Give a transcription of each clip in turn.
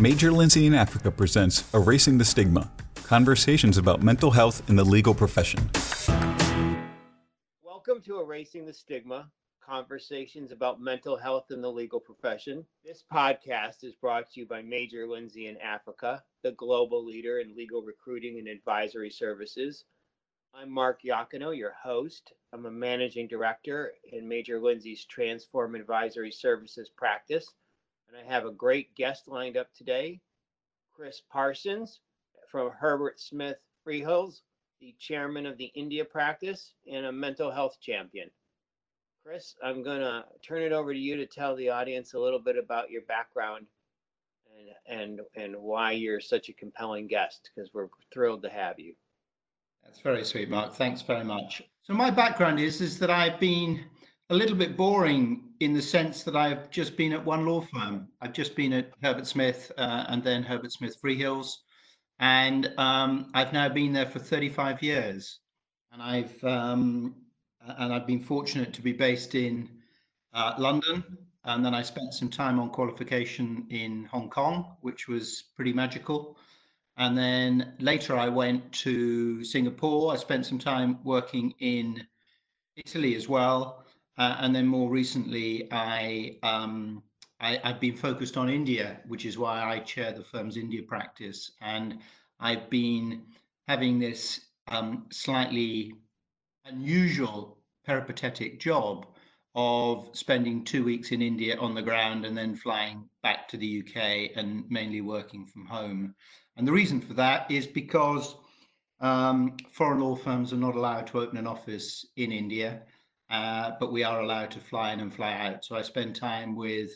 Major Lindsey & Africa presents Erasing the Stigma Conversations about Mental Health in the Legal Profession. Welcome to Erasing the Stigma Conversations about Mental Health in the Legal Profession. This podcast is brought to you by Major Lindsey & Africa, the global leader in legal recruiting and advisory services. I'm Mark Iacchino, your host. I'm a managing director in Major Lindsey's Transform Advisory Services practice and I have a great guest lined up today, Chris Parsons from Herbert Smith Freehills, the chairman of the India practice and a mental health champion. Chris, I'm going to turn it over to you to tell the audience a little bit about your background and and and why you're such a compelling guest because we're thrilled to have you. That's very sweet, Mark. Thanks very much. So my background is is that I've been a little bit boring in the sense that I've just been at one law firm. I've just been at Herbert Smith uh, and then Herbert Smith Freehills, and um, I've now been there for 35 years. And I've um, and I've been fortunate to be based in uh, London, and then I spent some time on qualification in Hong Kong, which was pretty magical. And then later I went to Singapore. I spent some time working in Italy as well. Uh, and then more recently, I, um, I have been focused on India, which is why I chair the firm's India practice, and I've been having this um, slightly unusual peripatetic job of spending two weeks in India on the ground and then flying back to the UK and mainly working from home. And the reason for that is because um, foreign law firms are not allowed to open an office in India uh, but we are allowed to fly in and fly out. So I spend time with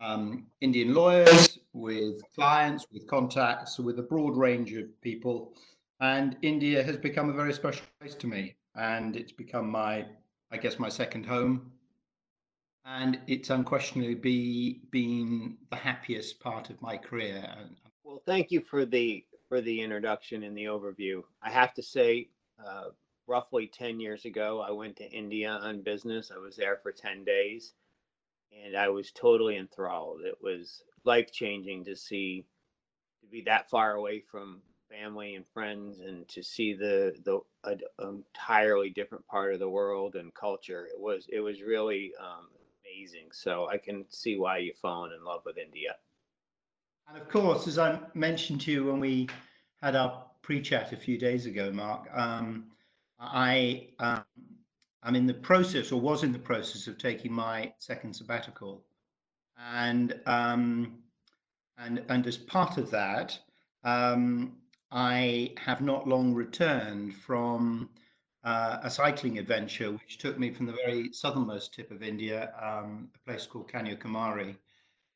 um, Indian lawyers, with clients, with contacts, with a broad range of people. And India has become a very special place to me. And it's become my, I guess, my second home. And it's unquestionably be, been the happiest part of my career. Well, thank you for the for the introduction and the overview. I have to say, uh, roughly 10 years ago, I went to India on business. I was there for 10 days and I was totally enthralled. It was life changing to see, to be that far away from family and friends and to see the, the entirely different part of the world and culture. It was, it was really um, amazing. So I can see why you've fallen in love with India. And of course, as I mentioned to you when we had our pre-chat a few days ago, Mark, um, I um, I'm in the process, or was in the process, of taking my second sabbatical, and um, and and as part of that, um, I have not long returned from uh, a cycling adventure, which took me from the very southernmost tip of India, um, a place called Kanyakumari,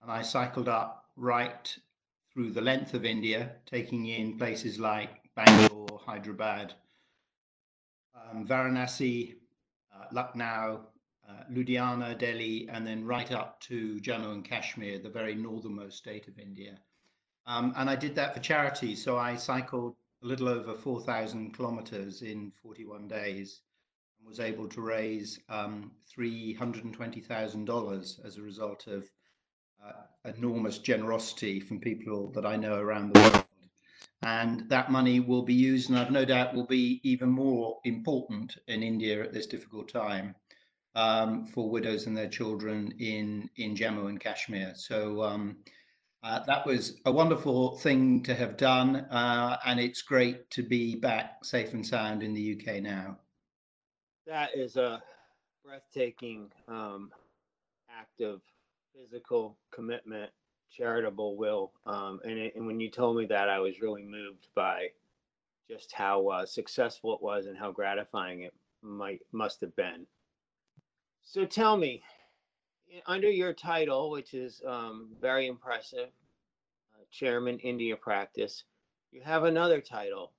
and I cycled up right through the length of India, taking in places like Bangalore, Hyderabad, um, Varanasi, uh, Lucknow, uh, Ludhiana, Delhi, and then right up to Jammu and Kashmir, the very northernmost state of India. Um, and I did that for charity. So I cycled a little over 4,000 kilometers in 41 days and was able to raise um, $320,000 as a result of uh, enormous generosity from people that I know around the world and that money will be used, and I've no doubt will be even more important in India at this difficult time um, for widows and their children in in Jammu and Kashmir. So um, uh, that was a wonderful thing to have done, uh, and it's great to be back safe and sound in the UK now. That is a breathtaking um, act of physical commitment charitable will. Um, and, it, and when you told me that, I was really moved by just how uh, successful it was and how gratifying it might must have been. So tell me, under your title, which is um, very impressive, uh, Chairman India Practice, you have another title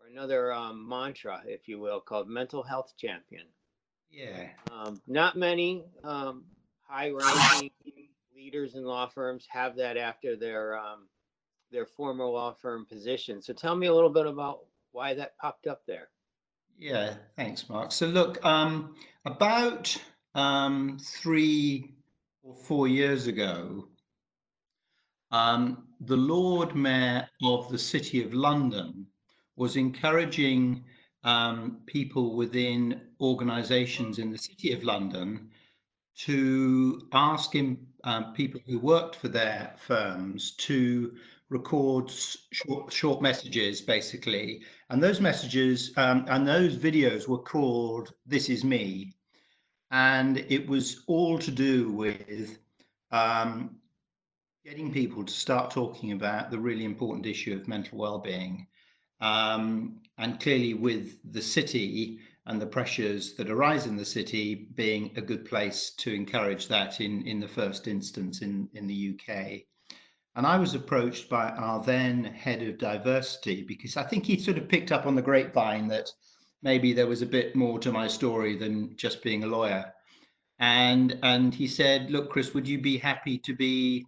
or another um, mantra, if you will, called Mental Health Champion. Yeah. Um, not many um, high-ranking leaders in law firms have that after their um, their former law firm position. So tell me a little bit about why that popped up there. Yeah, thanks, Mark. So look, um, about um, three or four years ago, um, the Lord Mayor of the City of London was encouraging um, people within organisations in the City of London to ask him, um, people who worked for their firms to record short, short messages, basically. And those messages um, and those videos were called This Is Me. And it was all to do with um, getting people to start talking about the really important issue of mental well-being. Um, and clearly with the city and the pressures that arise in the city being a good place to encourage that in, in the first instance in, in the UK. And I was approached by our then head of diversity because I think he sort of picked up on the grapevine that maybe there was a bit more to my story than just being a lawyer. And, and he said, look, Chris, would you be happy to be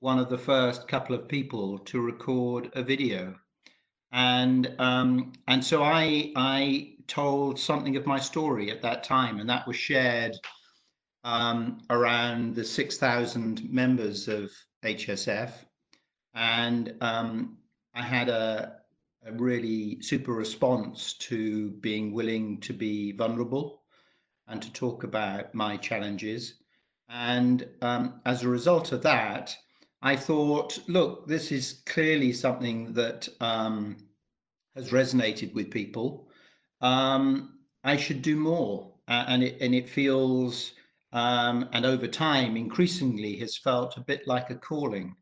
one of the first couple of people to record a video. And um, and so I I told something of my story at that time, and that was shared um, around the 6,000 members of HSF. And um, I had a, a really super response to being willing to be vulnerable and to talk about my challenges. And um, as a result of that, I thought, look, this is clearly something that um, has resonated with people. Um, I should do more, uh, and it and it feels, um, and over time, increasingly has felt a bit like a calling.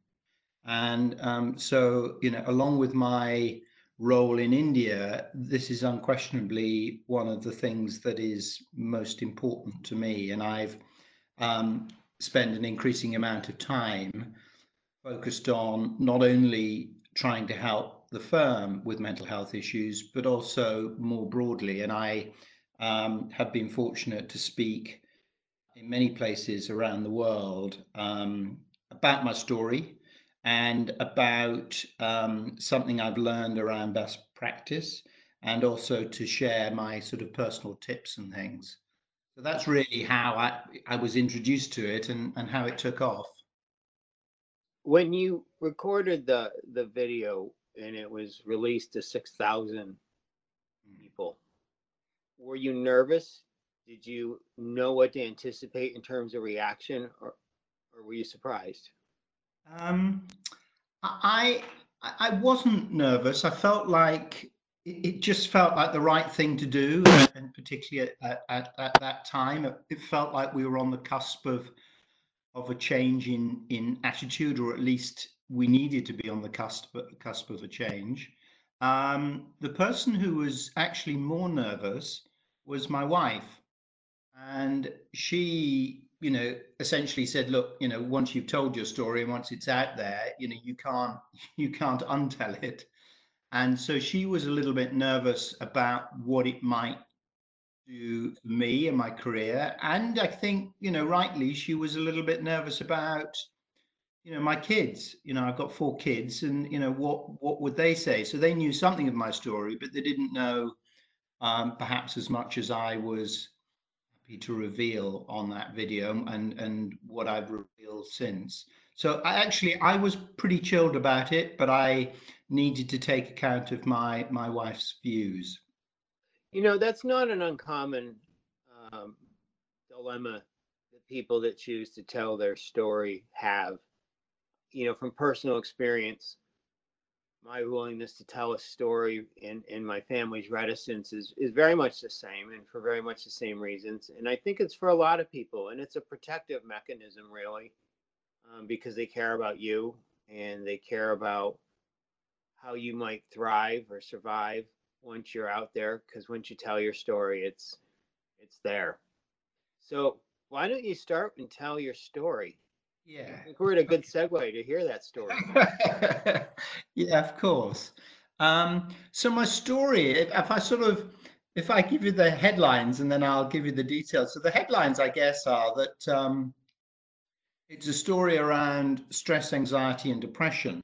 And um, so, you know, along with my role in India, this is unquestionably one of the things that is most important to me. And I've um, spent an increasing amount of time focused on not only trying to help the firm with mental health issues, but also more broadly. And I um, have been fortunate to speak in many places around the world um, about my story and about um, something I've learned around best practice and also to share my sort of personal tips and things. So that's really how I, I was introduced to it and, and how it took off when you recorded the the video and it was released to 6000 mm-hmm. people. Were you nervous? Did you know what to anticipate in terms of reaction or or were you surprised? Um i i wasn't nervous. I felt like it just felt like the right thing to do and particularly at, at, at that time it felt like we were on the cusp of of a change in in attitude, or at least we needed to be on the cusp cusp of a change. Um, the person who was actually more nervous was my wife, and she, you know, essentially said, "Look, you know, once you've told your story and once it's out there, you know, you can't you can't untell it." And so she was a little bit nervous about what it might do me and my career. And I think, you know, rightly, she was a little bit nervous about, you know, my kids. You know, I've got four kids, and you know, what what would they say? So they knew something of my story, but they didn't know um, perhaps as much as I was happy to reveal on that video and and what I've revealed since. So I actually I was pretty chilled about it, but I needed to take account of my my wife's views. You know, that's not an uncommon um, dilemma that people that choose to tell their story have. You know, from personal experience, my willingness to tell a story and, and my family's reticence is, is very much the same and for very much the same reasons. And I think it's for a lot of people, and it's a protective mechanism, really, um, because they care about you and they care about how you might thrive or survive once you're out there because once you tell your story it's it's there so why don't you start and tell your story yeah. We're in a good segue to hear that story. Yeah of course. Um, so my story if, if i sort of if i give you the headlines and then i'll give you the details. So the headlines i guess are that um, it's a story around stress anxiety and depression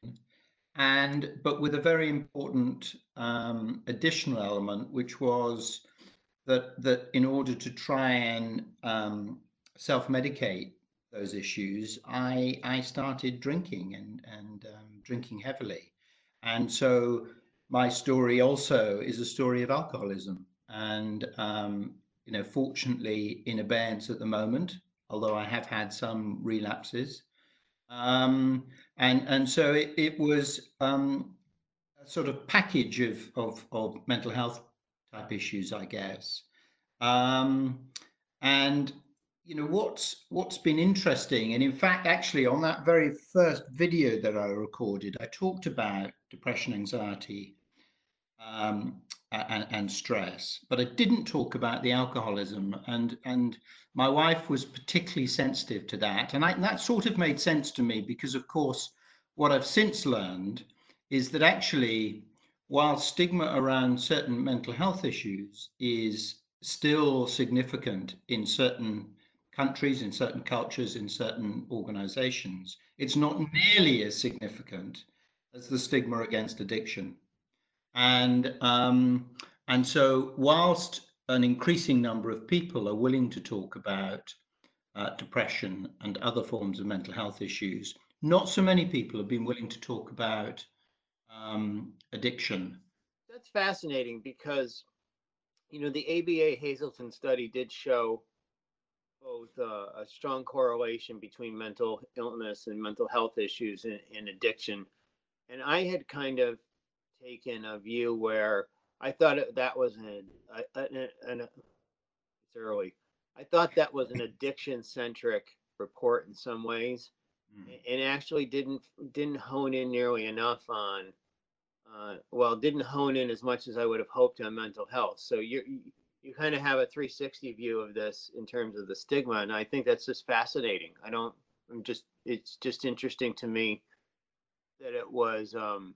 and but with a very important um, additional element, which was that that in order to try and um, self-medicate those issues, I I started drinking and and drinking heavily. And so my story also is a story of alcoholism. And, um, you know, fortunately in abeyance at the moment, although I have had some relapses. Um, and, and so it, it was um, a sort of package of, of, of mental health type issues, I guess. Um, and you know what's what's been interesting and in fact actually on that very first video that i recorded i talked about depression anxiety um, and, and, stress but i didn't talk about the alcoholism and and my wife was particularly sensitive to that and, I, and that sort of made sense to me because of course what i've since learned is that actually while stigma around certain mental health issues is still significant in certain countries, in certain cultures, in certain organizations, it's not nearly as significant as the stigma against addiction. And, um, and so, whilst an increasing number of people are willing to talk about uh, depression and other forms of mental health issues, not so many people have been willing to talk about um, addiction. That's fascinating because, you know, the ABA Hazelden study did show both uh, a strong correlation between mental illness and mental health issues and, and addiction. And I had kind of taken a view where I thought that was an, an, an, it's early. I thought that was an addiction centric report in some ways, mm. and actually didn't didn't hone in nearly enough on, uh, well, didn't hone in as much as I would have hoped on mental health. So you're you kind of have a 360 view of this in terms of the stigma and i think that's just fascinating. I don't i'm just it's just interesting to me that it was um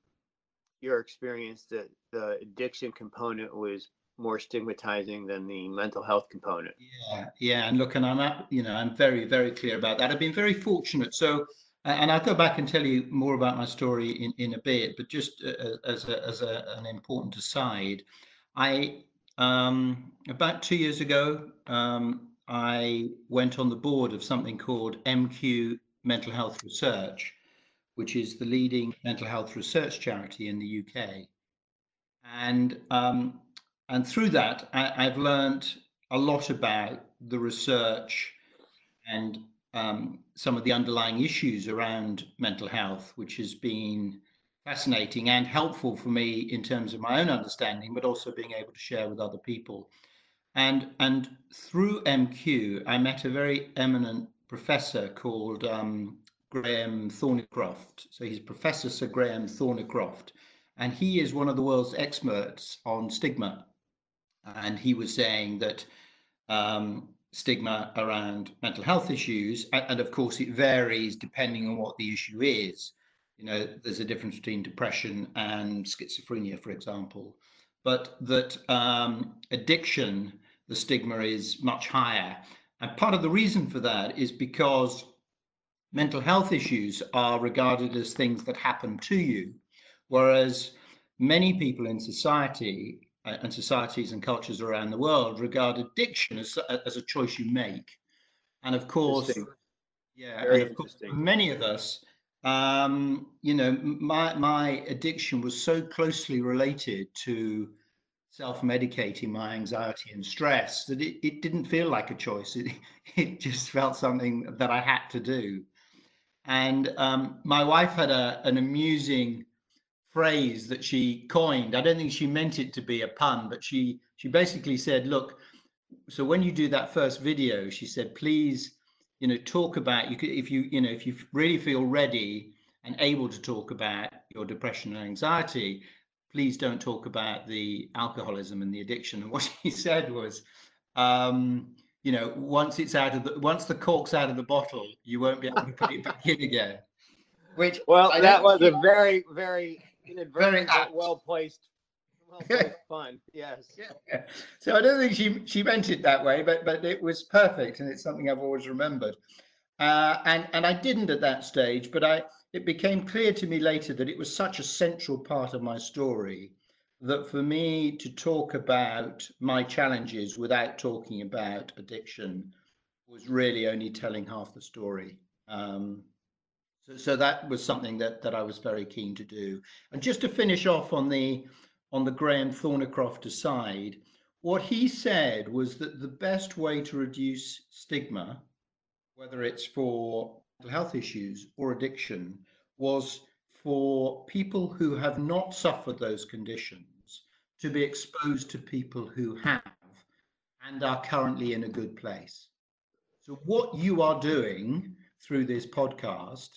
your experience that the addiction component was more stigmatizing than the mental health component. Yeah yeah and look and i'm at, you know i'm very very clear about that. I've been very fortunate so and I'll go back and tell you more about my story in, in a bit, but just uh, as, a, as a, an important aside, I um, about two years ago, um, I went on the board of something called MQ Mental Health Research, which is the leading mental health research charity in the UK. And um, and through that, I, have learned a lot about the research and um, some of the underlying issues around mental health, which has been fascinating and helpful for me in terms of my own understanding, but also being able to share with other people. And, and through MQ, I met a very eminent professor called um, Graham Thornicroft. So he's Professor Sir Graham Thornicroft, and he is one of the world's experts on stigma. And he was saying that um, stigma around mental health issues, and, and of course it varies depending on what the issue is you know, there's a difference between depression and schizophrenia, for example, but that um, addiction, the stigma is much higher. And part of the reason for that is because mental health issues are regarded as things that happen to you, whereas many people in society uh, and societies and cultures around the world regard addiction as, as a choice you make. And of course, yeah, and of course, many of us, um, you know, my my addiction was so closely related to self-medicating my anxiety and stress that it, it didn't feel like a choice. It it just felt something that I had to do. And um, my wife had a an amusing phrase that she coined. I don't think she meant it to be a pun, but she she basically said, "Look, so when you do that first video, she said, please." You know talk about you could if you you know if you really feel ready and able to talk about your depression and anxiety please don't talk about the alcoholism and the addiction. And what he said was um you know once it's out of the once the cork's out of the bottle you won't be able to put it back in again. Which well that was a very very inadvertent very well placed well, fun. Yes. Yeah. So I don't think she she meant it that way, but but it was perfect, and it's something I've always remembered. Uh, and and I didn't at that stage, but I it became clear to me later that it was such a central part of my story that for me to talk about my challenges without talking about addiction was really only telling half the story. Um, So, so that was something that, that I was very keen to do. And just to finish off on the on the Graham Thornicroft aside, what he said was that the best way to reduce stigma, whether it's for mental health issues or addiction, was for people who have not suffered those conditions to be exposed to people who have and are currently in a good place. So, what you are doing through this podcast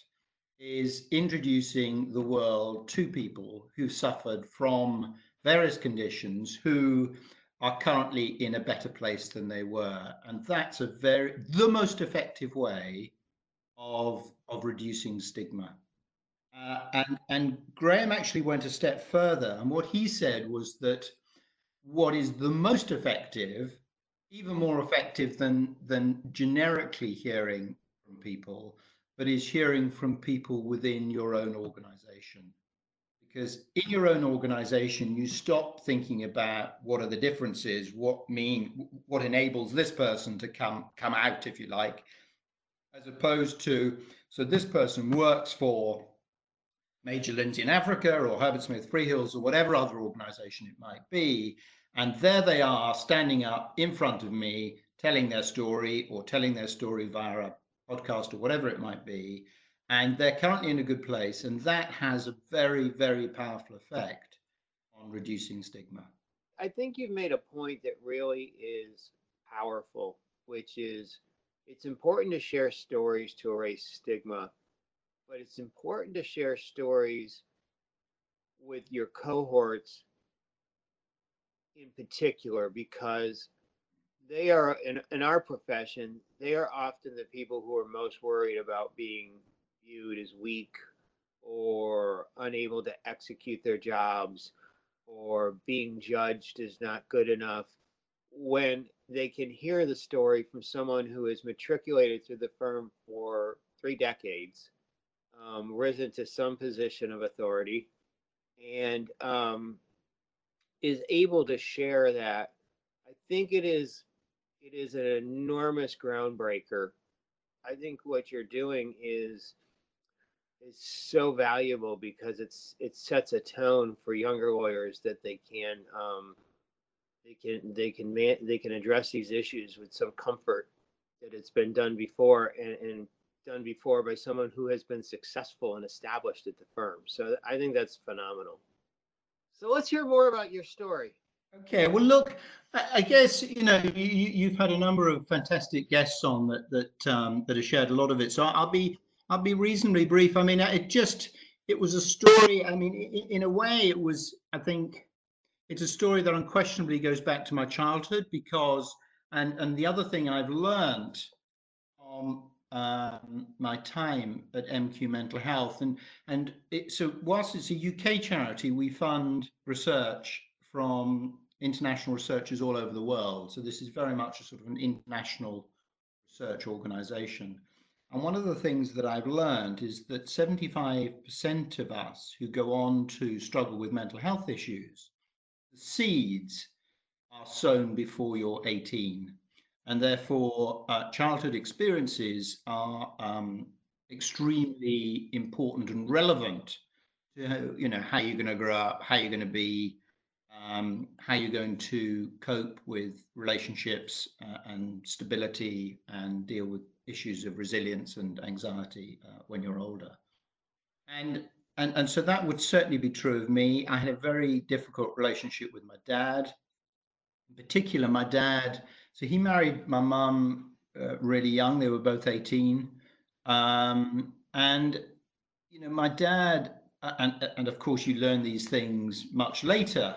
is introducing the world to people who've suffered from various conditions who are currently in a better place than they were. And that's a very, the most effective way of, of reducing stigma. Uh, and, and Graham actually went a step further. And what he said was that what is the most effective, even more effective than, than generically hearing from people, but is hearing from people within your own organization. Because in your own organization, you stop thinking about what are the differences, what mean, what enables this person to come come out, if you like, as opposed to so this person works for Major Lindsey & Africa or Herbert Smith Freehills or whatever other organization it might be. And there they are standing up in front of me, telling their story or telling their story via a podcast or whatever it might be. And they're currently in a good place. And that has a very, very powerful effect on reducing stigma. I think you've made a point that really is powerful, which is it's important to share stories to erase stigma, but it's important to share stories with your cohorts in particular because they are in, in our profession they are often the people who are most worried about being viewed as weak or unable to execute their jobs or being judged as not good enough when they can hear the story from someone who has matriculated through the firm for three decades um, risen to some position of authority and um, is able to share that. I think it is it is an enormous groundbreaker. I think what you're doing is is so valuable because it's it sets a tone for younger lawyers that they can um, they can they can man, they can address these issues with some comfort that it's been done before and, and done before by someone who has been successful and established at the firm. So I think that's phenomenal. So let's hear more about your story. Okay, well, look, I guess you know you, have had a number of fantastic guests on that that um, that have shared a lot of it. So I'll be I'll be reasonably brief. I mean, it just it was a story. I mean, in, a way, it was. I think it's a story that unquestionably goes back to my childhood because, and and the other thing I've learned from um, my time at MQ Mental Health, and and it, so whilst it's a UK charity, we fund research from international researchers all over the world. So this is very much a sort of an international research organization. And one of the things that I've learned is that 75% of us who go on to struggle with mental health issues, the seeds are sown before you're 18. And therefore, uh, childhood experiences are um, extremely important and relevant to you know how you're going to grow up, how you're going to be, um, how you're going to cope with relationships uh, and stability and deal with issues of resilience and anxiety uh, when you're older. And, and, and so that would certainly be true of me. I had a very difficult relationship with my dad. In particular, my dad, so he married my mum uh, really young. They were both 18. Um, and, you know, my dad, and, and of course, you learn these things much later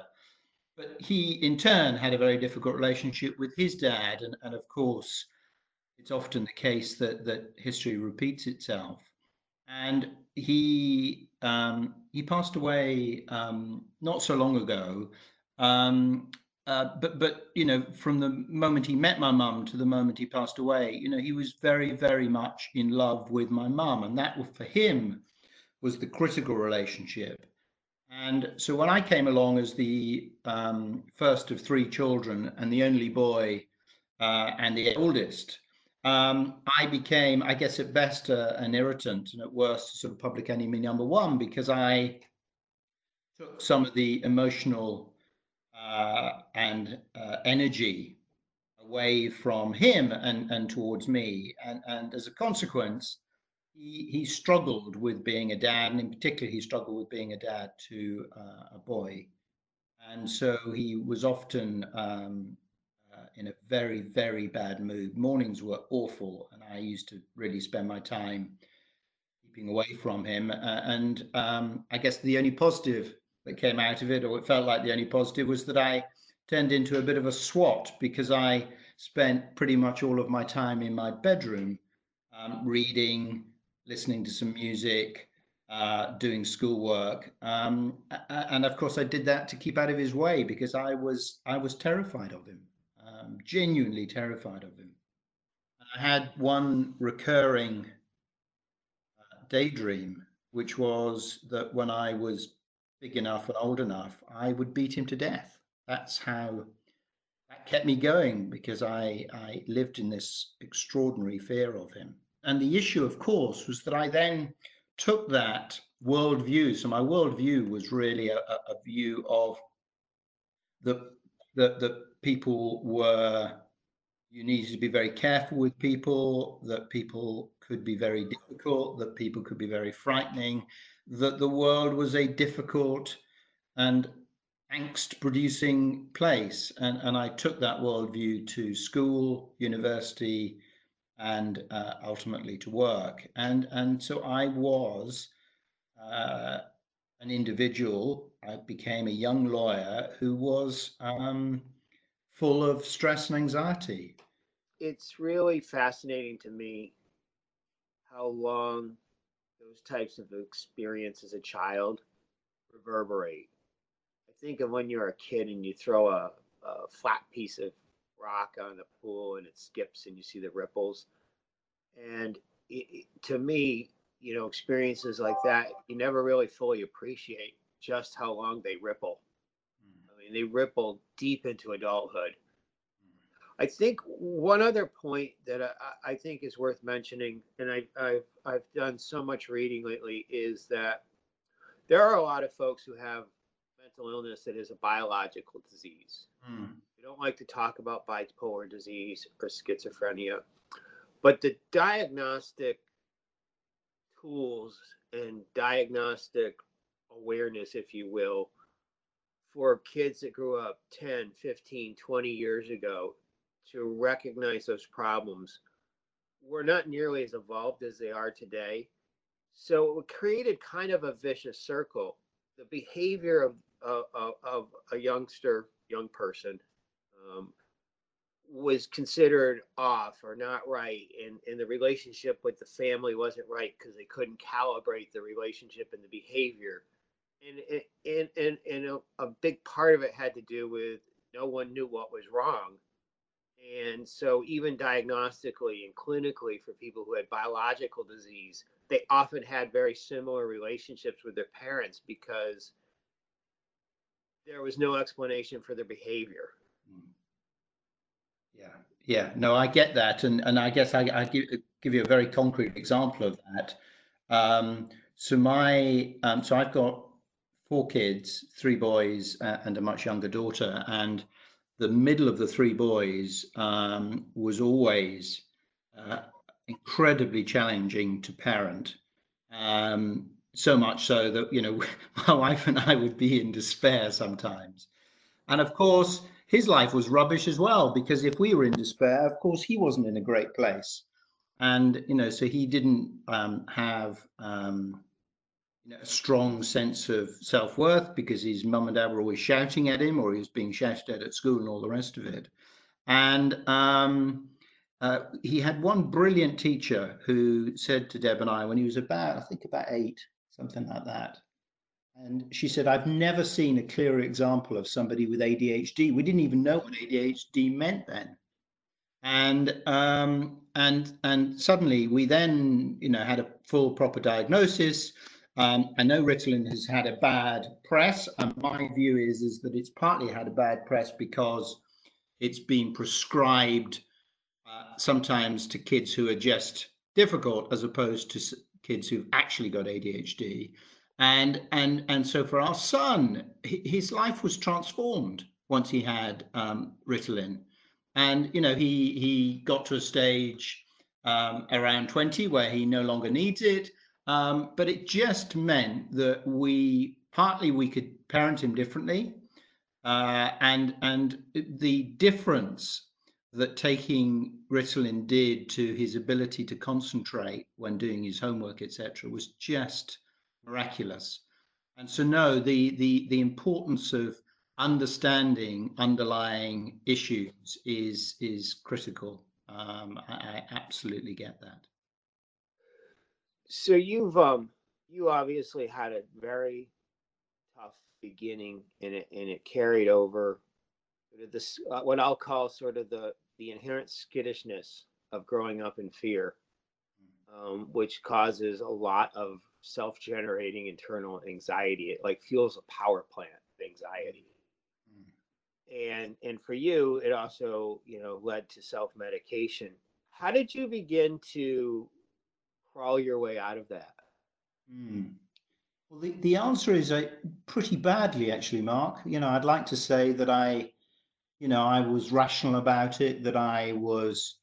but he, in turn, had a very difficult relationship with his dad. And, and of course, it's often the case that, that history repeats itself. And he, um, he passed away um, not so long ago. Um, uh, but but you know from the moment he met my mum to the moment he passed away you know he was very very much in love with my mum and that for him was the critical relationship and so when I came along as the um, first of three children and the only boy uh, and the oldest, um, I became, I guess, at best uh, an irritant and at worst, sort of public enemy number one because I took some of the emotional uh, and uh, energy away from him and, and towards me. And, and as a consequence, he, he struggled with being a dad, and in particular, he struggled with being a dad to uh, a boy. And so he was often um, uh, in a very, very bad mood. Mornings were awful, and I used to really spend my time keeping away from him. Uh, and um, I guess the only positive that came out of it, or it felt like the only positive, was that I turned into a bit of a swot because I spent pretty much all of my time in my bedroom um, reading, listening to some music, uh, doing schoolwork, um, and of course I did that to keep out of his way because I was I was terrified of him, um, genuinely terrified of him. I had one recurring uh, daydream, which was that when I was big enough and old enough, I would beat him to death. That's how that kept me going because I I lived in this extraordinary fear of him. And the issue, of course, was that I then took that worldview. So my worldview was really a, a view of the that that people were you needed to be very careful with people, that people could be very difficult, that people could be very frightening, that the world was a difficult and angst producing place. And, and I took that worldview to school, university, and uh, ultimately to work. And, and so I was uh, an individual, I became a young lawyer who was um, full of stress and anxiety. It's really fascinating to me how long those types of experiences as a child reverberate. I think of when you're a kid and you throw a, a flat piece of rock on the pool and it skips and you see the ripples. And it, it, to me, you know, experiences like that, you never really fully appreciate just how long they ripple. Mm. I mean, they ripple deep into adulthood. Mm. I think one other point that I, I think is worth mentioning, and I, I've, I've done so much reading lately, is that there are a lot of folks who have mental illness that is a biological disease. Mm don't like to talk about bipolar disease or schizophrenia, but the diagnostic tools and diagnostic awareness, if you will, for kids that grew up 10, 15, 20 years ago to recognize those problems were not nearly as evolved as they are today. So it created kind of a vicious circle. The behavior of, of, of a youngster, young person, um, was considered off or not right and, and the relationship with the family wasn't right because they couldn't calibrate the relationship and the behavior. And and and, and a, a big part of it had to do with no one knew what was wrong. And so even diagnostically and clinically for people who had biological disease they often had very similar relationships with their parents because there was no explanation for their behavior yeah, yeah. No, I get that, and and I guess I, I give give you a very concrete example of that. Um, so my um, so I've got four kids, three boys uh, and a much younger daughter, and the middle of the three boys um, was always uh, incredibly challenging to parent. Um, so much so that you know my wife and I would be in despair sometimes, and of course his life was rubbish as well because if we were in despair of course he wasn't in a great place. And you know so he didn't um, have um, you know, a strong sense of self-worth because his mum and dad were always shouting at him or he was being shouted at at school and all the rest of it. And um, uh, he had one brilliant teacher who said to deb and i when he was about i think about eight something like that and she said, I've never seen a clearer example of somebody with ADHD. We didn't even know what ADHD meant then. And um, and and suddenly we then, you know, had a full proper diagnosis. Um, I know Ritalin has had a bad press, and my view is is that it's partly had a bad press because it's been prescribed uh, sometimes to kids who are just difficult as opposed to kids who've actually got ADHD. And, and, and so for our son, his life was transformed once he had um, Ritalin. And, you know, he, he got to a stage um, around 20 where he no longer needs it. Um, but it just meant that we partly we could parent him differently. Uh, and and the difference that taking Ritalin did to his ability to concentrate when doing his homework, etc., was just miraculous. And so, no, the the the importance of understanding underlying issues is is critical. Um, I, I, absolutely get that. So you've um you obviously had a very tough beginning, and it and it carried over this uh, what I'll call sort of the the inherent skittishness of growing up in fear, um, which causes a lot of self-generating internal anxiety. It like fuels a power plant of anxiety. And and for you, it also you know led to self-medication. How did you begin to crawl your way out of that? Mm. Well, the, the answer is uh, pretty badly, actually, Mark. You know, I'd like to say that I you know, I was rational about it, that I was,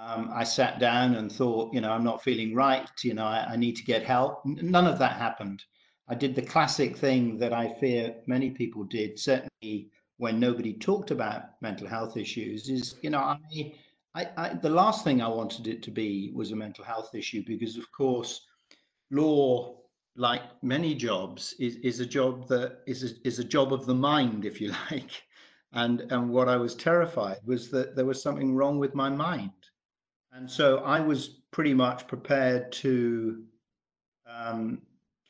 um, I sat down and thought, you know, I'm not feeling right, you know, I, I need to get help. None of that happened. I did the classic thing that I fear many people did, certainly when nobody talked about mental health issues, is, you know, I, I, I, the last thing I wanted it to be was a mental health issue because, of course, law, like many jobs, is, is a job that is a, is a job of the mind, if you like. And, and what I was terrified was that there was something wrong with my mind. And so I was pretty much prepared to um,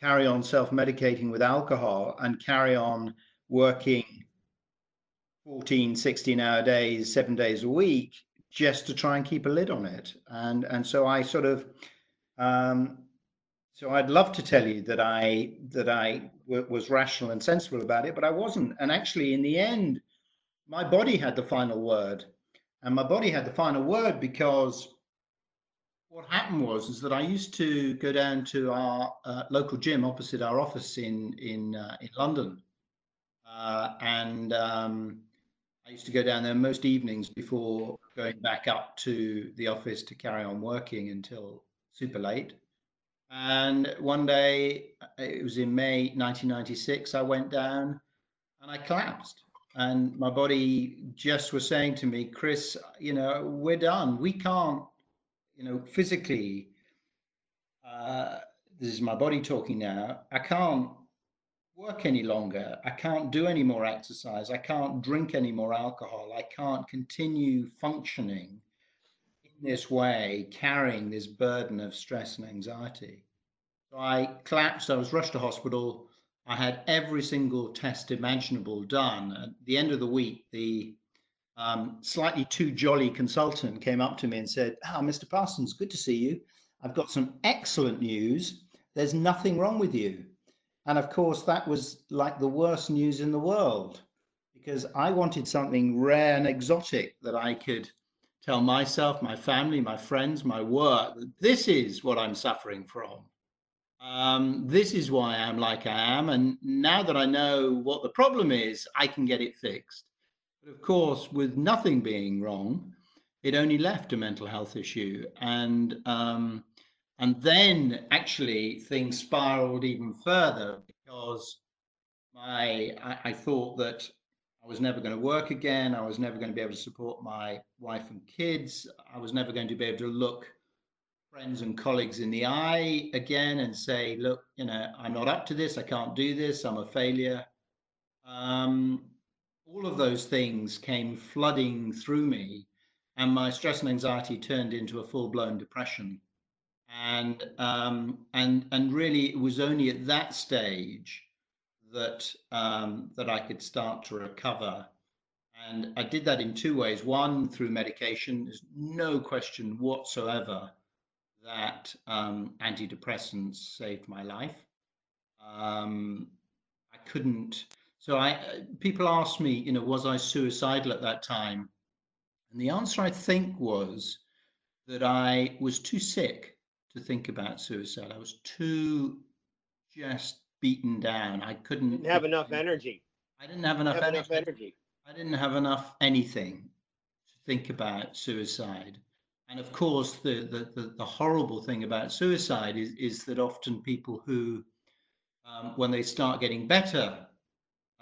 carry on self medicating with alcohol and carry on working 14, 16 hour days, seven days a week, just to try and keep a lid on it. And, and so I sort of, um, so I'd love to tell you that I that I w- was rational and sensible about it, but I wasn't. And actually, in the end, my body had the final word. And my body had the final word because what happened was is that I used to go down to our uh, local gym opposite our office in in uh, in London, uh, and um, I used to go down there most evenings before going back up to the office to carry on working until super late. And one day, it was in May 1996, I went down and I collapsed. And my body just was saying to me chris you know we're done. We can't you know physically uh, this is my body talking now i can't work any longer. I can't do any more exercise. I can't drink any more alcohol. I can't continue functioning in this way carrying this burden of stress and anxiety. So i collapsed i was rushed to hospital. I had every single test imaginable done. At the end of the week, the um, slightly too jolly consultant came up to me and said, Oh, Mr. Parsons, good to see you. I've got some excellent news. There's nothing wrong with you. And of course, that was like the worst news in the world because I wanted something rare and exotic that I could tell myself, my family, my friends, my work that this is what I'm suffering from um, this is why I'm like I am. And now that I know what the problem is, I can get it fixed. But of course, with nothing being wrong, it only left a mental health issue. And um, and then actually things spiraled even further because my I, I thought that I was never going to work again. I was never going to be able to support my wife and kids. I was never going to be able to look friends and colleagues in the eye again and say, look, you know, I'm not up to this, I can't do this, I'm a failure. Um, all of those things came flooding through me, and my stress and anxiety turned into a full blown depression. And um, and and really, it was only at that stage that um, that I could start to recover. And I did that in two ways. One, through medication. There's no question whatsoever that um, antidepressants saved my life. Um, I couldn't. So I, people ask me, you know, was I suicidal at that time? And the answer, I think, was that I was too sick to think about suicide. I was too just beaten down. I couldn't Didn't have enough energy. I didn't have enough, Have enough energy. energy. I didn't have enough anything to think about suicide. And of course, the, the, the, the horrible thing about suicide is, is that often people who, um, when they start getting better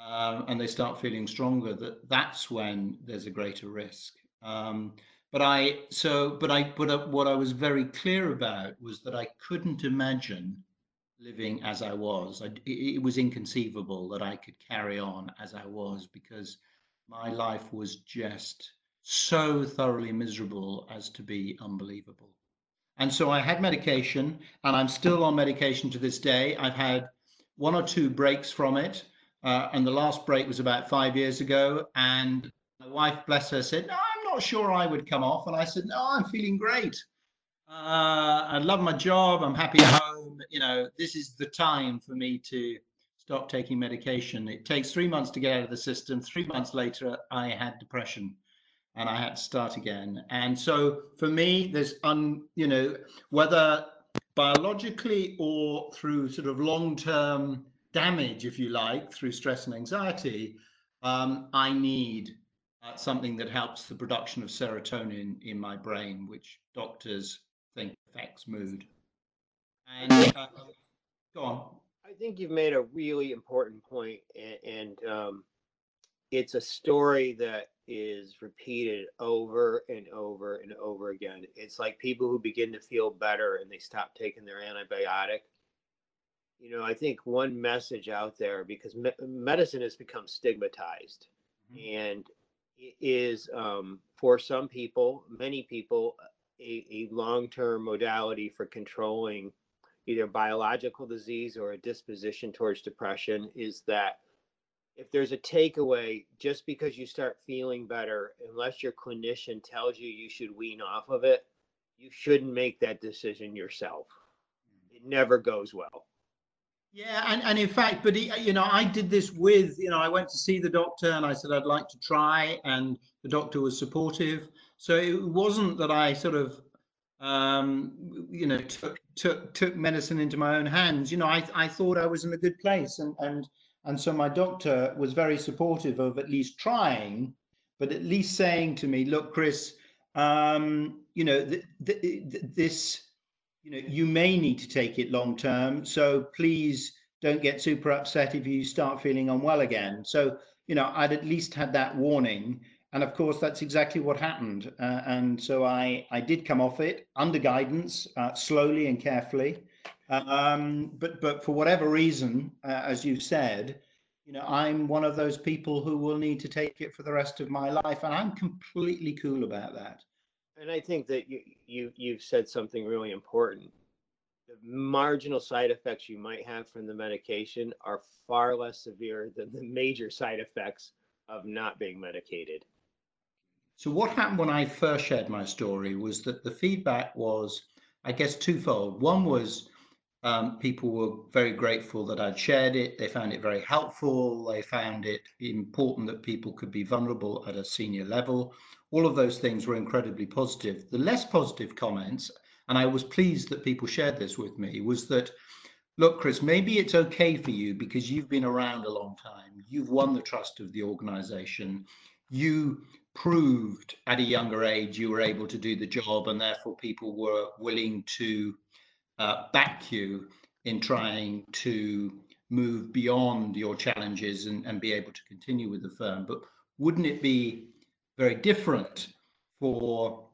um, and they start feeling stronger, that that's when there's a greater risk. Um, but I, so, but I, but uh, what I was very clear about was that I couldn't imagine living as I was. I, it, it was inconceivable that I could carry on as I was because my life was just so thoroughly miserable as to be unbelievable. And so I had medication, and I'm still on medication to this day. I've had one or two breaks from it, uh, and the last break was about five years ago. And my wife, bless her, said, "No, I'm not sure I would come off." And I said, "No, I'm feeling great. Uh, I love my job. I'm happy at home. You know, this is the time for me to stop taking medication. It takes three months to get out of the system. Three months later, I had depression." and I had to start again. And so for me, there's un, you know, whether biologically or through sort of long-term damage, if you like, through stress and anxiety, um, I need uh, something that helps the production of serotonin in my brain, which doctors think affects mood. And uh, go on. I think you've made a really important point, and, and um, it's a story that is repeated over and over and over again. It's like people who begin to feel better and they stop taking their antibiotic. You know, I think one message out there because me- medicine has become stigmatized mm-hmm. and it is um, for some people, many people, a, a long term modality for controlling either biological disease or a disposition towards depression is that if there's a takeaway, just because you start feeling better, unless your clinician tells you you should wean off of it, you shouldn't make that decision yourself. It never goes well. Yeah, and, and in fact, but he, you know, I did this with, you know, I went to see the doctor and I said I'd like to try, and the doctor was supportive. So it wasn't that I sort of, um, you know, took took took medicine into my own hands. You know, I I thought I was in a good place, and and and so my doctor was very supportive of at least trying, but at least saying to me, look, Chris, um, you know, th- th- this, you know, you may need to take it long term. So please don't get super upset if you start feeling unwell again. So, you know, I'd at least had that warning. And of course, that's exactly what happened. Uh, and so I, I did come off it under guidance, uh, slowly and carefully. Um, but but for whatever reason, uh, as you said, you know, I'm one of those people who will need to take it for the rest of my life, and I'm completely cool about that. And I think that you you you've said something really important. The marginal side effects you might have from the medication are far less severe than the major side effects of not being medicated. So what happened when I first shared my story was that the feedback was, I guess, twofold. One was um, people were very grateful that I'd shared it. They found it very helpful. They found it important that people could be vulnerable at a senior level. All of those things were incredibly positive. The less positive comments, and I was pleased that people shared this with me, was that, look, Chris, maybe it's okay for you because you've been around a long time. You've won the trust of the organization. You proved at a younger age you were able to do the job, and therefore people were willing to uh, back you in trying to move beyond your challenges and, and be able to continue with the firm. But wouldn't it be very different for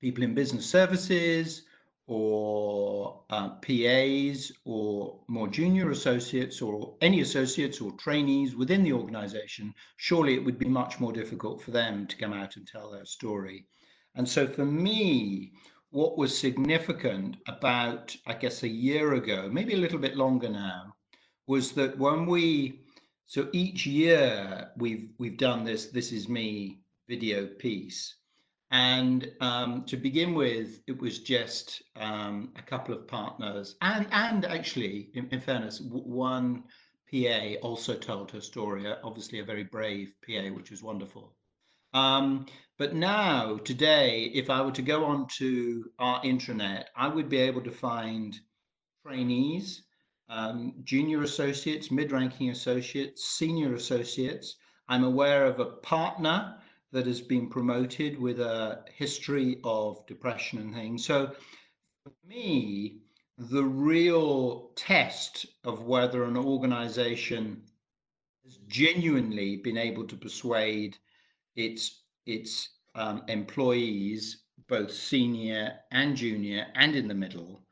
people in business services or uh, PAs or more junior associates or any associates or trainees within the organization? Surely it would be much more difficult for them to come out and tell their story. And so for me, what was significant about, I guess, a year ago, maybe a little bit longer now, was that when we, so each year we've we've done this "This Is Me" video piece, and um, to begin with, it was just um, a couple of partners, and and actually, in, in fairness, one PA also told her story. Obviously, a very brave PA, which was wonderful. Um, but now, today, if I were to go onto our intranet, I would be able to find trainees, um, junior associates, mid-ranking associates, senior associates. I'm aware of a partner that has been promoted with a history of depression and things. So for me, the real test of whether an organization has genuinely been able to persuade its its um, employees, both senior and junior and in the middle,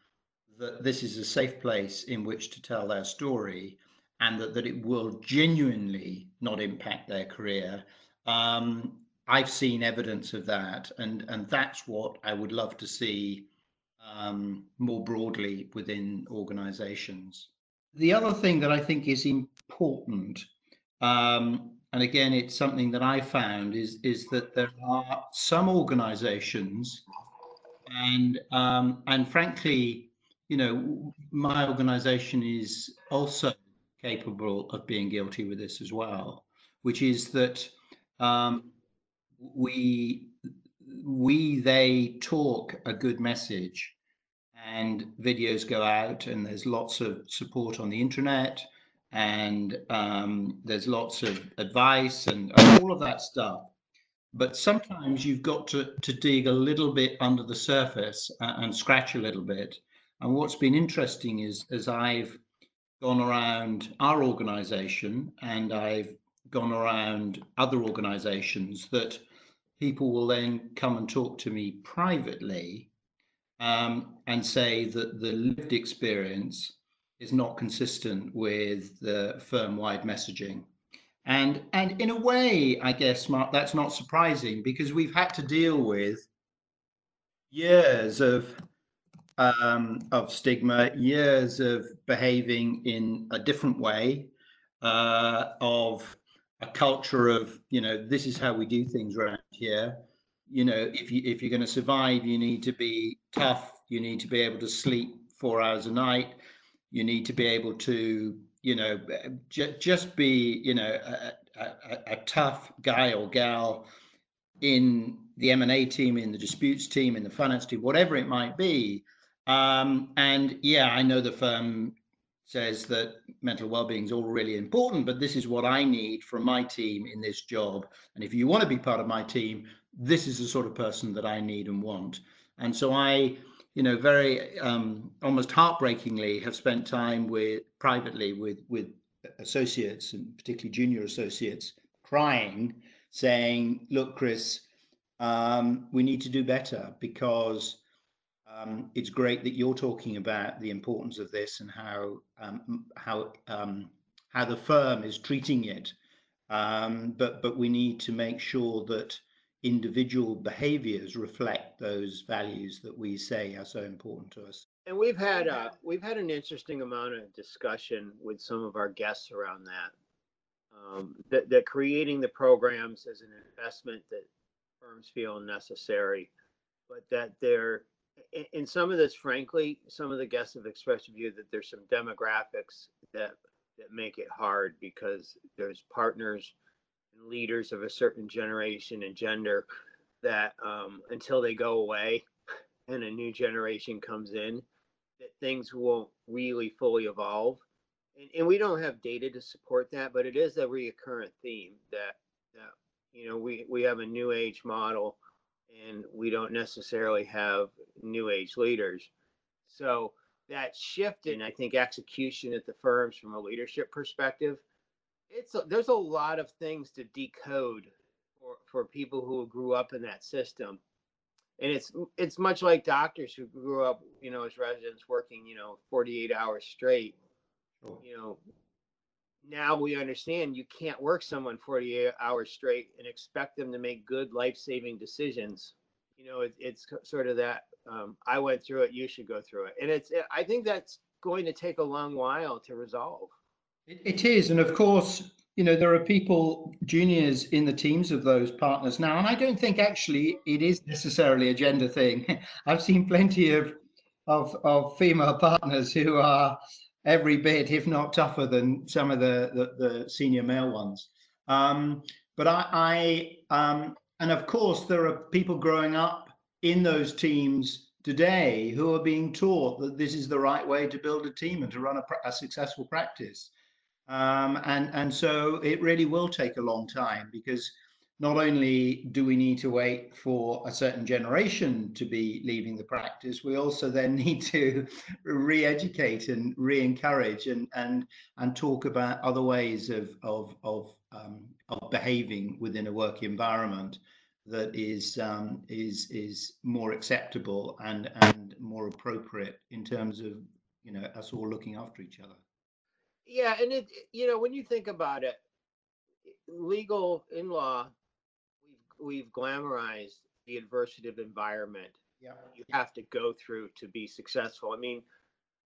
that this is a safe place in which to tell their story and that, that it will genuinely not impact their career. Um, I've seen evidence of that, and, and that's what I would love to see um, more broadly within organizations. The other thing that I think is important, um, and again, it's something that I found, is, is that there are some organizations, and, um, and frankly, you know, my organization is also capable of being guilty with this as well, which is that um, we we they talk a good message and videos go out and there's lots of support on the internet and um, there's lots of advice and, and, all of that stuff. But sometimes you've got to, to dig a little bit under the surface and, and scratch a little bit. And what's been interesting is as i've gone around our organization and i've gone around other organizations that people will then come and talk to me privately um, and say that the lived experience is not consistent with the firm-wide messaging. And, and in a way, I guess, Mark, that's not surprising because we've had to deal with years of um, of stigma, years of behaving in a different way, uh, of a culture of you know this is how we do things around here. You know if you if you're going to survive you need to be tough. You need to be able to sleep four hours a night you need to be able to you know j- just be you know a, a, a, tough guy or gal in the m&a team in the disputes team in the finance team whatever it might be. Um, and yeah i know the firm says that mental well-being is all really important but this is what i need from my team in this job. And if you want to be part of my team this is the sort of person that i need and want. And so i you know very um, almost heartbreakingly have spent time with privately with with associates and particularly junior associates crying saying look chris um, we need to do better because um, it's great that you're talking about the importance of this and how um, how um, how the firm is treating it. Um, but but we need to make sure that individual behaviors reflect those values that we say are so important to us. And we've had uh, we've had an interesting amount of discussion with some of our guests around that. Um, that, that creating the programs as an investment that firms feel necessary, but that they're in some of this, frankly, some of the guests have expressed a view that there's some demographics that that make it hard because there's partners and leaders of a certain generation and gender that um, until they go away and a new generation comes in, that things won't really fully evolve. And, and we don't have data to support that, but it is a recurrent theme that that you know we we have a new age model and we don't necessarily have new age leaders. So that shift in, I think, execution at the firms from a leadership perspective, it's a, there's a lot of things to decode for, for people who grew up in that system. And it's it's much like doctors who grew up, you know, as residents working, you know, 48 hours straight. You know, now we understand you can't work someone 48 hours straight and expect them to make good life-saving decisions you know it, it's sort of that um, i went through it you should go through it and it's i think that's going to take a long while to resolve it, it is and of course you know there are people juniors in the teams of those partners now and i don't think actually it is necessarily a gender thing i've seen plenty of of, of female partners who are every bit, if not tougher than some of the the, the senior male ones. Um, but I, I um, and of course, there are people growing up in those teams today who are being taught that this is the right way to build a team and to run a, a successful practice. Um, and, and so it really will take a long time because not only do we need to wait for a certain generation to be leaving the practice, we also then need to re-educate and re-encourage and and and talk about other ways of of of, um, of behaving within a work environment that is um, is is more acceptable and and more appropriate in terms of you know us all looking after each other. Yeah, and it you know when you think about it, legal in law we've we've glamorized the adversative environment yeah. you have to go through to be successful. I mean,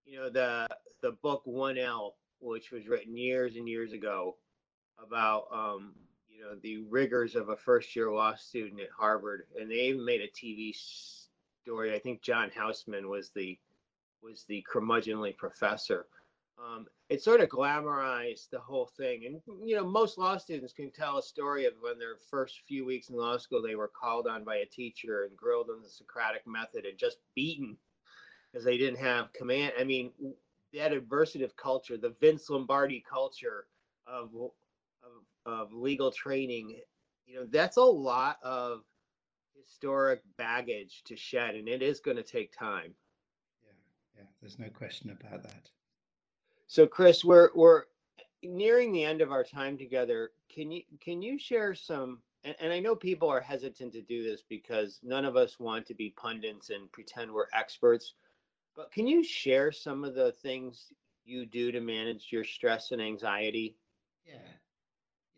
you know, the the book 1L, which was written years and years ago about um, you know, the rigors of a first year law student at Harvard, and they even made a TV story. I think John Houseman was the was the curmudgeonly professor um, it sort of glamorized the whole thing. And, you know, most law students can tell a story of when their first few weeks in law school, they were called on by a teacher and grilled on the Socratic method and just beaten because they didn't have command. I mean, that adversative culture, the Vince Lombardi culture of, of, of legal training, you know, that's a lot of historic baggage to shed, and it is going to take time. Yeah, yeah, there's no question about that. So, Chris, we're we're nearing the end of our time together. Can you can you share some? And, and I know people are hesitant to do this because none of us want to be pundits and pretend we're experts. But can you share some of the things you do to manage your stress and anxiety? Yeah,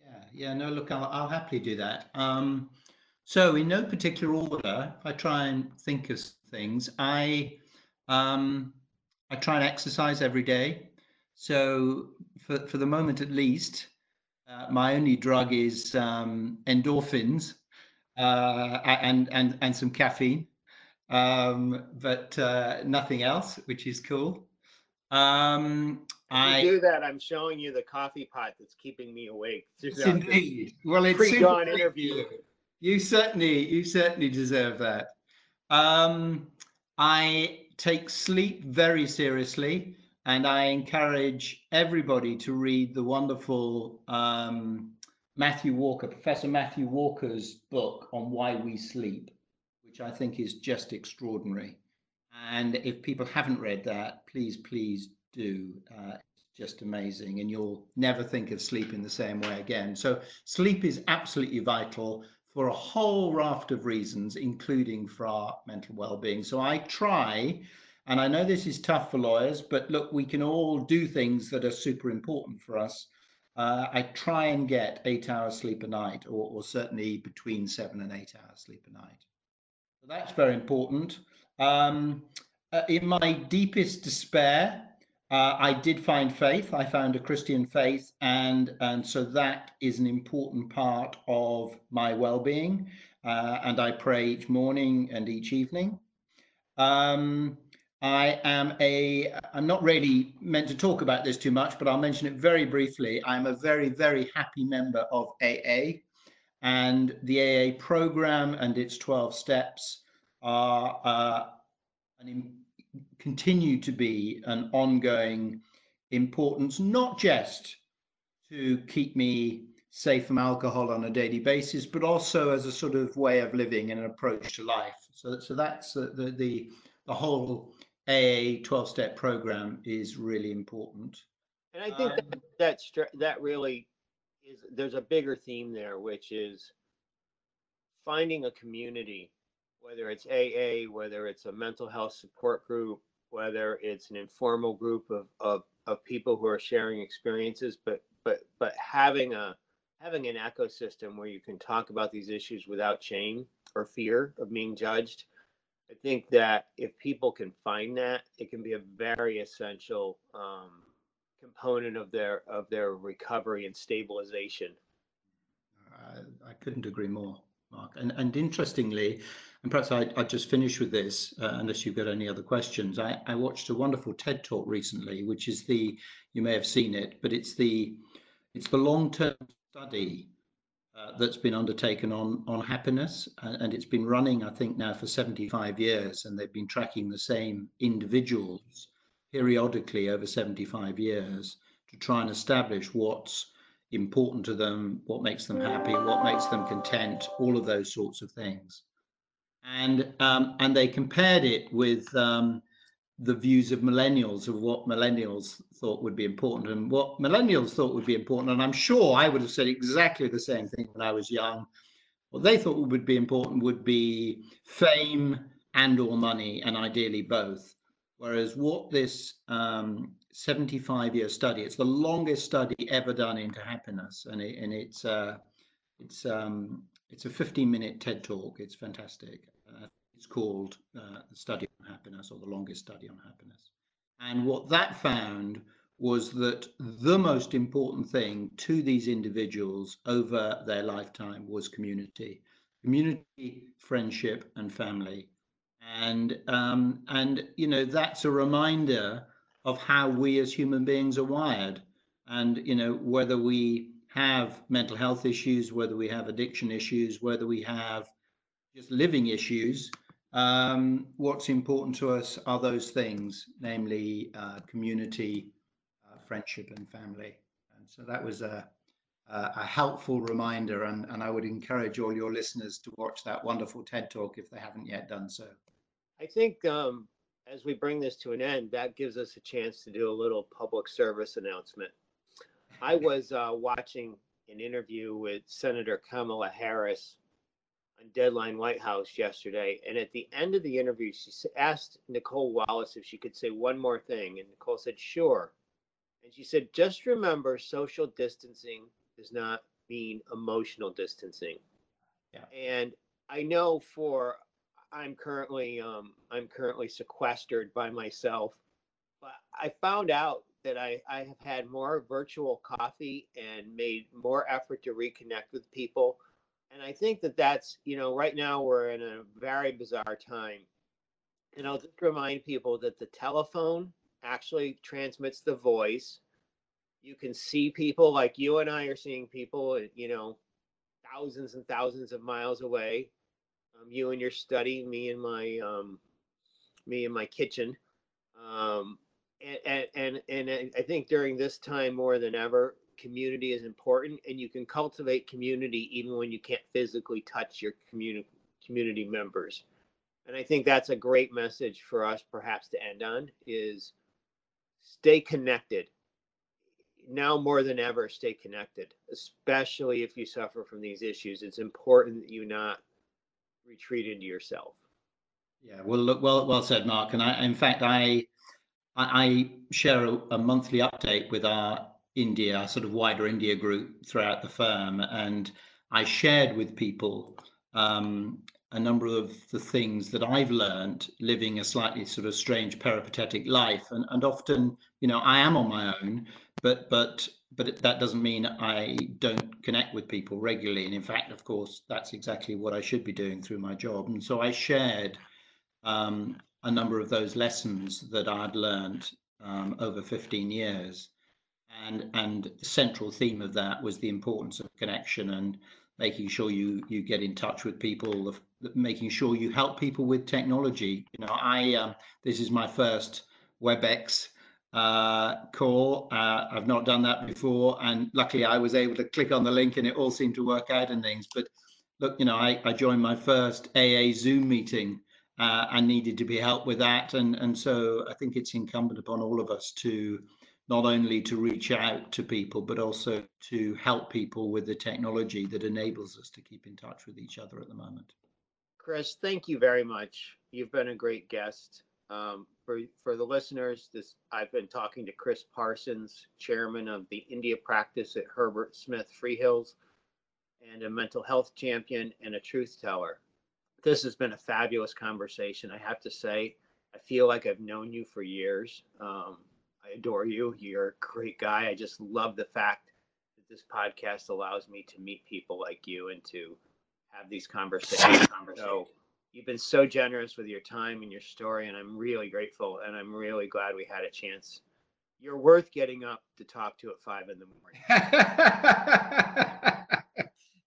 yeah, yeah. No, look, I'll, I'll happily do that. Um, so, in no particular order, I try and think of things. I um, I try and exercise every day. So for, for the moment, at least, uh, my only drug is um, endorphins uh, and, and, and some caffeine, um, but uh, nothing else, which is cool. Um, I do that. I'm showing you the coffee pot that's keeping me awake. Indeed. Well, it's pre-dawn interview. You. you certainly, you certainly deserve that. Um, I take sleep very seriously. And I encourage everybody to read the wonderful um, Matthew Walker, Professor Matthew Walker's book on why we sleep, which I think is just extraordinary. And if people haven't read that, please, please do. Uh, it's just amazing. And you'll never think of sleep in the same way again. So, sleep is absolutely vital for a whole raft of reasons, including for our mental well being. So, I try and I know this is tough for lawyers, but look, we can all do things that are super important for us. Uh, I try and get eight hours sleep a night, or, or, certainly between seven and eight hours sleep a night. So that's very important. Um, uh, in my deepest despair, uh, I did find faith. I found a Christian faith, and and so that is an important part of my well-being. Uh, and I pray each morning and each evening. Um, I am a, I'm not really meant to talk about this too much, but I'll mention it very briefly. I'm a very, very happy member of AA, and the AA program and its 12 steps are uh, and continue to be an ongoing importance, not just to keep me safe from alcohol on a daily basis, but also as a sort of way of living and an approach to life. So, so that's the, the, the, the whole a 12 step program is really important. And I think um, that, that that really is there's a bigger theme there, which is finding a community, whether it's AA, whether it's a mental health support group, whether it's an informal group of, of, of people who are sharing experiences, but but but having a having an ecosystem where you can talk about these issues without shame or fear of being judged I think that if people can find that, it can be a very essential um, component of their of their recovery and stabilization. I, I couldn't agree more, Mark. And and interestingly, and perhaps I I just finish with this, uh, unless you've got any other questions. I I watched a wonderful TED talk recently, which is the you may have seen it, but it's the it's the long term study that's been undertaken on on happiness, and it's been running, I think, now for 75 years, and they've been tracking the same individuals periodically over 75 years to try and establish what's important to them, what makes them happy, what makes them content, all of those sorts of things. And um, and they compared it with um, the views of millennials of what millennials thought would be important and what millennials thought would be important. And I'm sure I would have said exactly the same thing when I was young. What they thought would be important would be fame and or money, and ideally both. Whereas what this um, 75 year study, it's the longest study ever done into happiness. And, it, and it's, uh, it's, um, it's a 15 minute TED talk. It's fantastic. Uh, it's called uh, The Study Happiness or The Longest Study on Happiness. And what that found was that the most important thing to these individuals over their lifetime was community, community, friendship, and family and um, and you know that's a reminder of how we as human beings are wired and you know whether we have mental health issues whether we have addiction issues whether we have just living issues um, what's important to us are those things namely uh, community uh, friendship and family and so that was a a helpful reminder and, and I would encourage all your listeners to watch that wonderful TED talk if they haven't yet done so. I think um, as we bring this to an end, that gives us a chance to do a little public service announcement. I was uh, watching an interview with Senator Kamala Harris Deadline White House yesterday, and at the end of the interview, she asked Nicolle Wallace if she could say one more thing, and Nicolle said, "Sure." And she said, "Just remember, social distancing does not mean emotional distancing." Yeah. And I know for I'm currently um, I'm currently sequestered by myself, but I found out that I, I have had more virtual coffee and made more effort to reconnect with people. And I think that that's, you know, right now we're in a very bizarre time. And I'll just remind people that the telephone actually transmits the voice. You can see people like you and I are seeing people, you know, thousands and thousands of miles away um, you and your study, me in my um, me in my kitchen. Um, and, and and I think during this time more than ever, community is important, and you can cultivate community even when you can't physically touch your community community members. And I think that's a great message for us, perhaps to end on, is stay connected. Now more than ever, stay connected, especially if you suffer from these issues. It's important that you not retreat into yourself. Yeah, well, look, well, well said, Mark. And I, in fact, I, I share a, a monthly update with our India, sort of wider India group throughout the firm, and I shared with people um, a number of the things that I've learned living a slightly sort of strange peripatetic life, and and often, you know, I am on my own, but but but that doesn't mean I don't connect with people regularly. And in fact, of course, that's exactly what I should be doing through my job. And so I shared um, a number of those lessons that I'd learned um, over 15 years. And, and the central theme of that was the importance of connection and making sure you, you get in touch with people, making sure you help people with technology. You know, I um, this is my first WebEx uh, call. Uh, I've not done that before, and luckily I was able to click on the link and it all seemed to work out and things. But look, you know, I, I joined my first AA Zoom meeting uh, and needed to be helped with that, and and so I think it's incumbent upon all of us to not only to reach out to people but also to help people with the technology that enables us to keep in touch with each other at the moment. Chris, thank you very much. You've been a great guest. Um, for for the listeners, this I've been talking to Chris Parsons, chairman of the India practice at Herbert Smith Freehills, and a mental health champion and a truth teller. This has been a fabulous conversation. I have to say, I feel like I've known you for years. Um, I adore you. You're a great guy. I just love the fact that this podcast allows me to meet people like you and to have these conversations. So you've been so generous with your time and your story, and I'm really grateful. And I'm really glad we had a chance. You're worth getting up to talk to at five in the morning.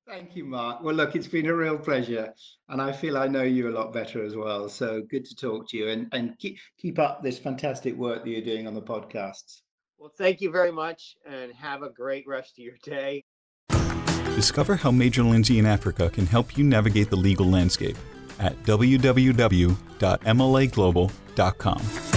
Thank you, Mark. Well, look, it's been a real pleasure, and I feel I know you a lot better as well. So good to talk to you, and and keep keep up this fantastic work that you're doing on the podcasts. Well, thank you very much, and have a great rest of your day. Discover how Major Lindsey & Africa can help you navigate the legal landscape at www.mlaglobal.com.